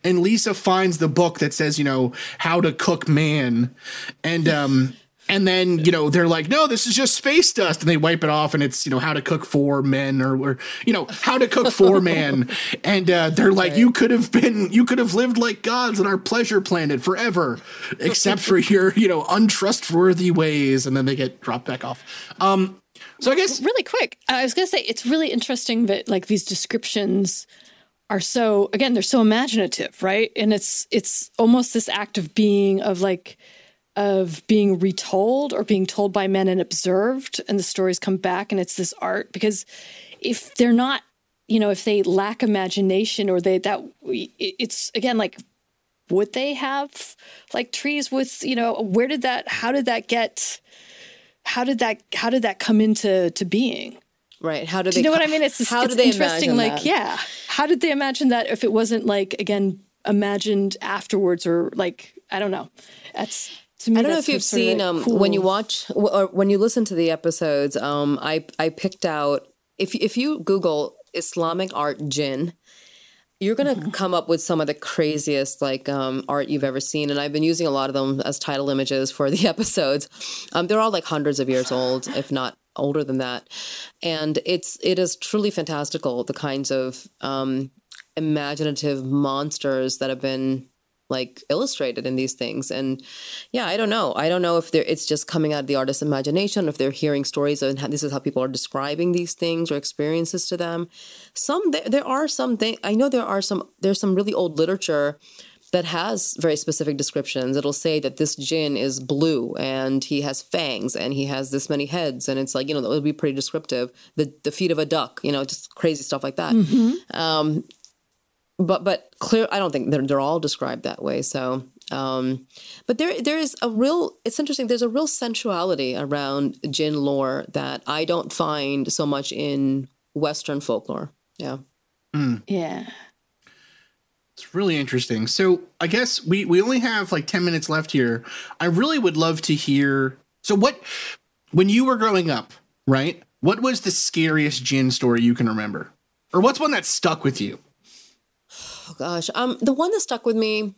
And Lisa finds the book that says, you know, how to cook man, and um. And then, you know, they're like, no, this is just space dust. And they wipe it off and it's, you know, how to cook for men or, or you know, how to cook for man. And uh, they're like, you could have been, you could have lived like gods on our pleasure planet forever, except for your, you know, untrustworthy ways. And then they get dropped back off. Um, so I guess, really quick i was going to say it's really interesting that like these descriptions are so again they're so imaginative right and it's it's almost this act of being of like of being retold or being told by men and observed and the stories come back and it's this art because if they're not you know if they lack imagination or they that it's again like would they have like trees with you know where did that how did that get how did that how did that come into to being right? How do do they? you know what I mean? It's, how it's do they interesting. imagine Like, that? yeah, how did they imagine that if it wasn't like again imagined afterwards or like I don't know. That's me. I don't know if you've what's sort of, seen like, um, cool. when you watch or when you listen to the episodes. Um, I I picked out if if you Google Islamic art jinn, you're gonna Mm-hmm. come up with some of the craziest like um, art you've ever seen, and I've been using a lot of them as title images for the episodes. Um, they're all like hundreds of years old, if not older than that, and it's it is truly fantastical the kinds of um, imaginative monsters that have been like illustrated in these things. And yeah i don't know. I don't know if they're it's just coming out of the artist's imagination if they're hearing stories and how, this is how people are describing these things or experiences to them. Some there, there are some things i know there are some there's some really old literature that has very specific descriptions. It'll say that this jinn is blue and he has fangs and he has this many heads. And it's like you know that would be pretty descriptive. The the feet of a duck you know just crazy stuff like that. Um but but clear i don't think they're, they're all described that way so um but there there is a real it's interesting there's a real sensuality around jinn lore that i don't find so much in western folklore yeah yeah. It's really interesting. So I guess we we only have like 10 minutes left here. I really would love to hear so what when you were growing up, right? What was the scariest jinn story you can remember? Or what's one that stuck with you? Oh gosh. Um the one that stuck with me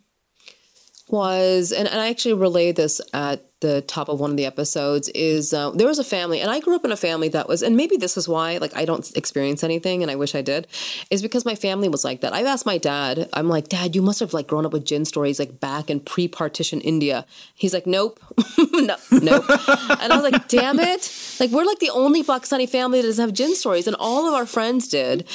was and, and i actually relayed this at the top of one of the episodes is uh, there was a family and i grew up in a family that was and maybe this is why like i don't experience anything and i wish i did is because my family was like that. I've asked my dad i'm like dad you must have like grown up with jinn stories like back in pre-partition india. He's like nope. No nope. And i was like damn it. Like we're like the only pakistani family that doesn't have jinn stories and all of our friends did.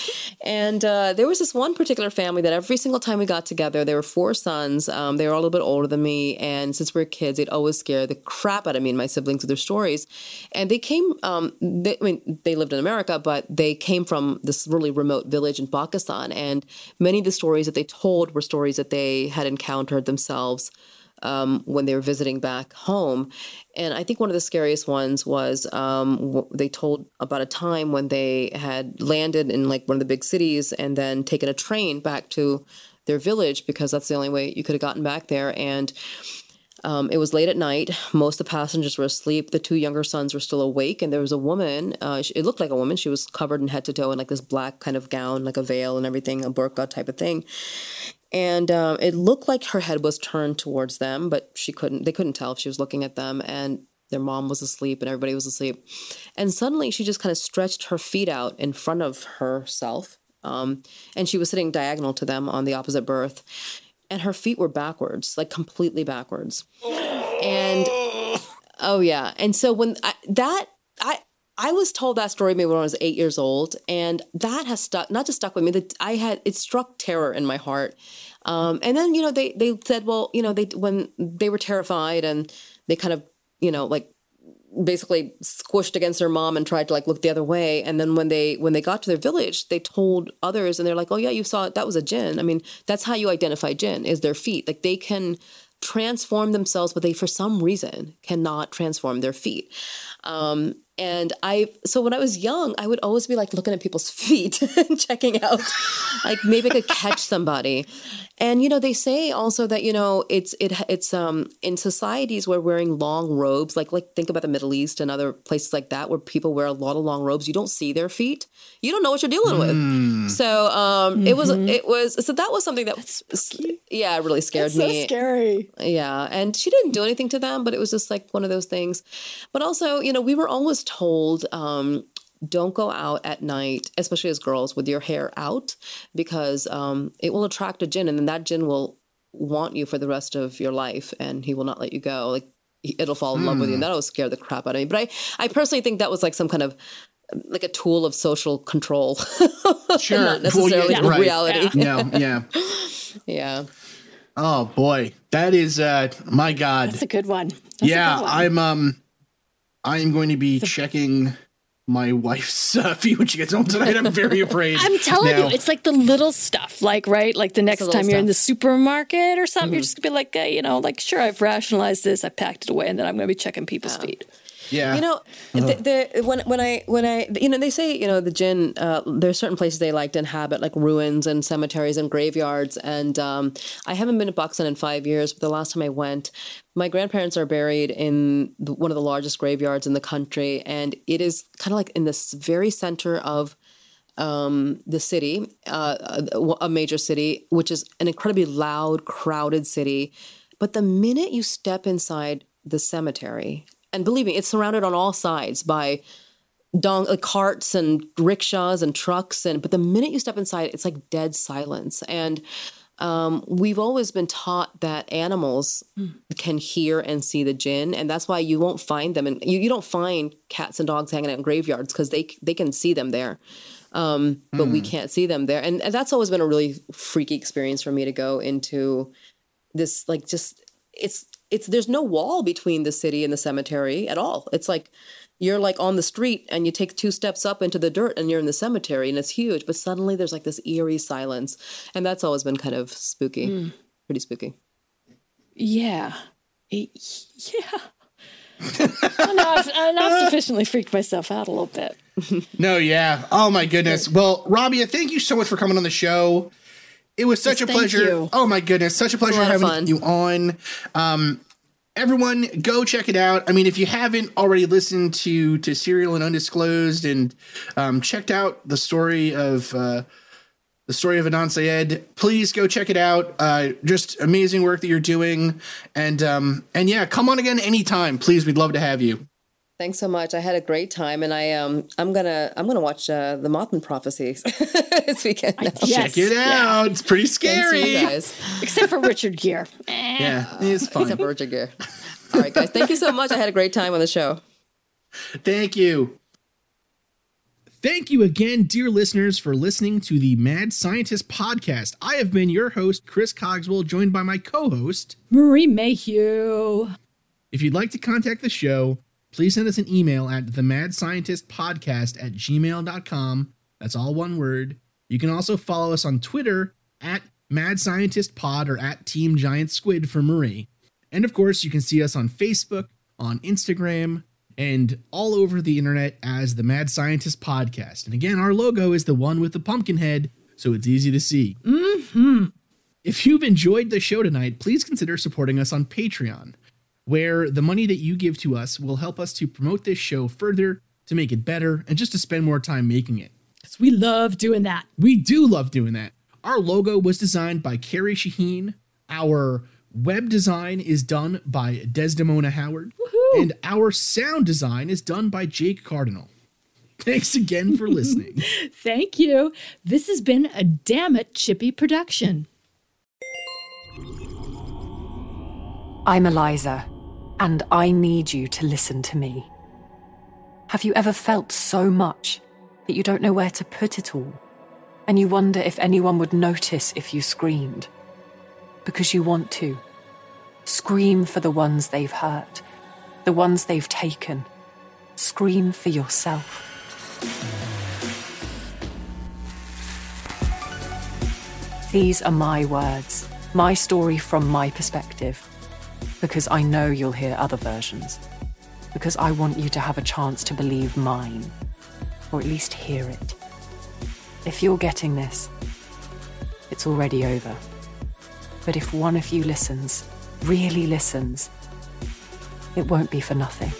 And uh, there was this one particular family that every single time we got together there were four sons um, they were all a little bit older than me and since we were kids they'd always scare the crap out of me and my siblings with their stories and they came um, they, i mean they lived in america but they came from this really remote village in pakistan and many of the stories that they told were stories that they had encountered themselves um, when they were visiting back home. And I think one of the scariest ones was um, they told about a time when they had landed in like one of the big cities and then taken a train back to their village because that's the only way you could have gotten back there. And Um, it was late at night. Most of the passengers were asleep. The two younger sons were still awake, and there was a woman. Uh, she- it looked like a woman. She was covered in head to toe in like this black kind of gown, like a veil and everything, a burqa type of thing. And um, it looked like her head was turned towards them, but she couldn't. They couldn't tell if she was looking at them. And their mom was asleep, and everybody was asleep. And suddenly, she just kind of stretched her feet out in front of herself, um, and she was sitting diagonal to them on the opposite berth and her feet were backwards, like completely backwards. And oh yeah, and so when I, that I I was told that story maybe when I was eight years old, and that has stuck not just stuck with me. That I had it struck terror in my heart. Um, and then you know they they said, well, you know they when they were terrified and they kind of you know like basically squished against their mom and tried to like look the other way. And then when they when they got to their village they told others and they're like oh yeah you saw it that was a jinn. I mean that's how you identify jinn is their feet. Like they can transform themselves but they for some reason cannot transform their feet. Um and I, so when I was young, I would always be like looking at people's feet and checking out, like maybe I could catch somebody. And you know, they say also that you know it's it it's um in societies where wearing long robes, like like think about the Middle East and other places like that, where people wear a lot of long robes, you don't see their feet, you don't know what you're dealing with. So um, it was it was so that was something that yeah really scared It's so me. scary. Yeah. And she didn't do anything to them, but it was just like one of those things. But also, you know, we were always told, um, don't go out at night, especially as girls, with your hair out because um, it will attract a jinn and then that jinn will want you for the rest of your life and he will not let you go. Like it'll fall in love with you. And that'll scare the crap out of me. But I, I personally think that was like some kind of like a tool of social control. Sure. not Well, yeah, necessarily right. reality. No, yeah. yeah. Oh boy, that is uh my god. That's a good one. That's yeah, good one. I'm um I am going to be checking my wife's uh, feet when she gets home tonight. I'm very afraid. I'm telling now. you, it's like the little stuff. Like, right? Like the next little time you're in the supermarket or something, you're just gonna be like, uh, you know, like, sure, I've rationalized this, I packed it away, and then I'm gonna be checking people's feet. Yeah. You know, the, the, when when I when I you know they say you know the jinn uh, there's certain places they like to inhabit like ruins and cemeteries and graveyards and um, I haven't been to Pakistan in five years but the last time I went my grandparents are buried in the, one of the largest graveyards in the country and it is kind of like in this very center of um, the city, uh, a a major city, which is an incredibly loud, crowded city. But the minute you step inside the cemetery, and believe me, it's surrounded on all sides by don- like carts and rickshaws and trucks, and but the minute you step inside, it's like dead silence. And um, we've always been taught that animals can hear and see the jinn, and that's why you won't find them, and you, you don't find cats and dogs hanging out in graveyards because they they can see them there. Um, but we can't see them there. And, and that's always been a really freaky experience for me to go into this, like, just it's it's there's no wall between the city and the cemetery at all. It's like you're like on the street and you take two steps up into the dirt and you're in the cemetery and it's huge, but suddenly there's like this eerie silence, and that's always been kind of spooky, hmm. pretty spooky. Yeah. Yeah. I'm not, I'm not sufficiently freaked myself out a little bit. No, yeah. Oh my goodness. Well, Rabia, thank you so much for coming on the show. It was such a pleasure. you. Oh my goodness, such a pleasure of having you on. Um, everyone, go check it out. I mean, if you haven't already listened to to Serial and Undisclosed and um, checked out the story of uh, the story of Adnan Syed, please go check it out. Uh, just amazing work that you're doing, and um, and yeah, come on again anytime, please. We'd love to have you. Thanks so much. I had a great time, and I um I'm gonna I'm gonna watch uh, the Mothman prophecies this weekend. Now. Yes, check it yeah. out. It's pretty scary. you guys. Except for Richard Gere. Yeah, it's fun. Except for Richard Gere. All right, guys. Thank you so much. I had a great time on the show. Thank you. Thank you again, dear listeners, for listening to the Mad Scientist podcast. I have been your host, Chris Cogswell, joined by my co host. Marie Mayhew. If you'd like to contact the show, please send us an email at the Mad Scientist Podcast at gmail.com. That's all one word. You can also follow us on Twitter at Mad Scientist Pod or at Team Giant Squid for Marie. And of course, you can see us on Facebook, on Instagram, and all over the internet as the Mad Scientist Podcast. And again, our logo is the one with the pumpkin head, so it's easy to see. Mm-hmm. If you've enjoyed the show tonight, please consider supporting us on Patreon. Where the money that you give to us will help us to promote this show further, to make it better, and just to spend more time making it. Because we love doing that. We do love doing that. Our logo was designed by Carrie Shaheen. Our web design is done by Desdemona Howard. Woohoo! And our sound design is done by Jake Cardinal. Thanks again for listening. Thank you. This has been a Damn It Chippy production. I'm Eliza, and I need you to listen to me. Have you ever felt so much that you don't know where to put it all? And you wonder if anyone would notice if you screamed? Because you want to. Scream for the ones they've hurt, the ones they've taken. Scream for yourself. These are my words, my story from my perspective, because I know you'll hear other versions, because I want you to have a chance to believe mine, or at least hear it. If you're getting this, it's already over. But if one of you listens, really listens, it won't be for nothing.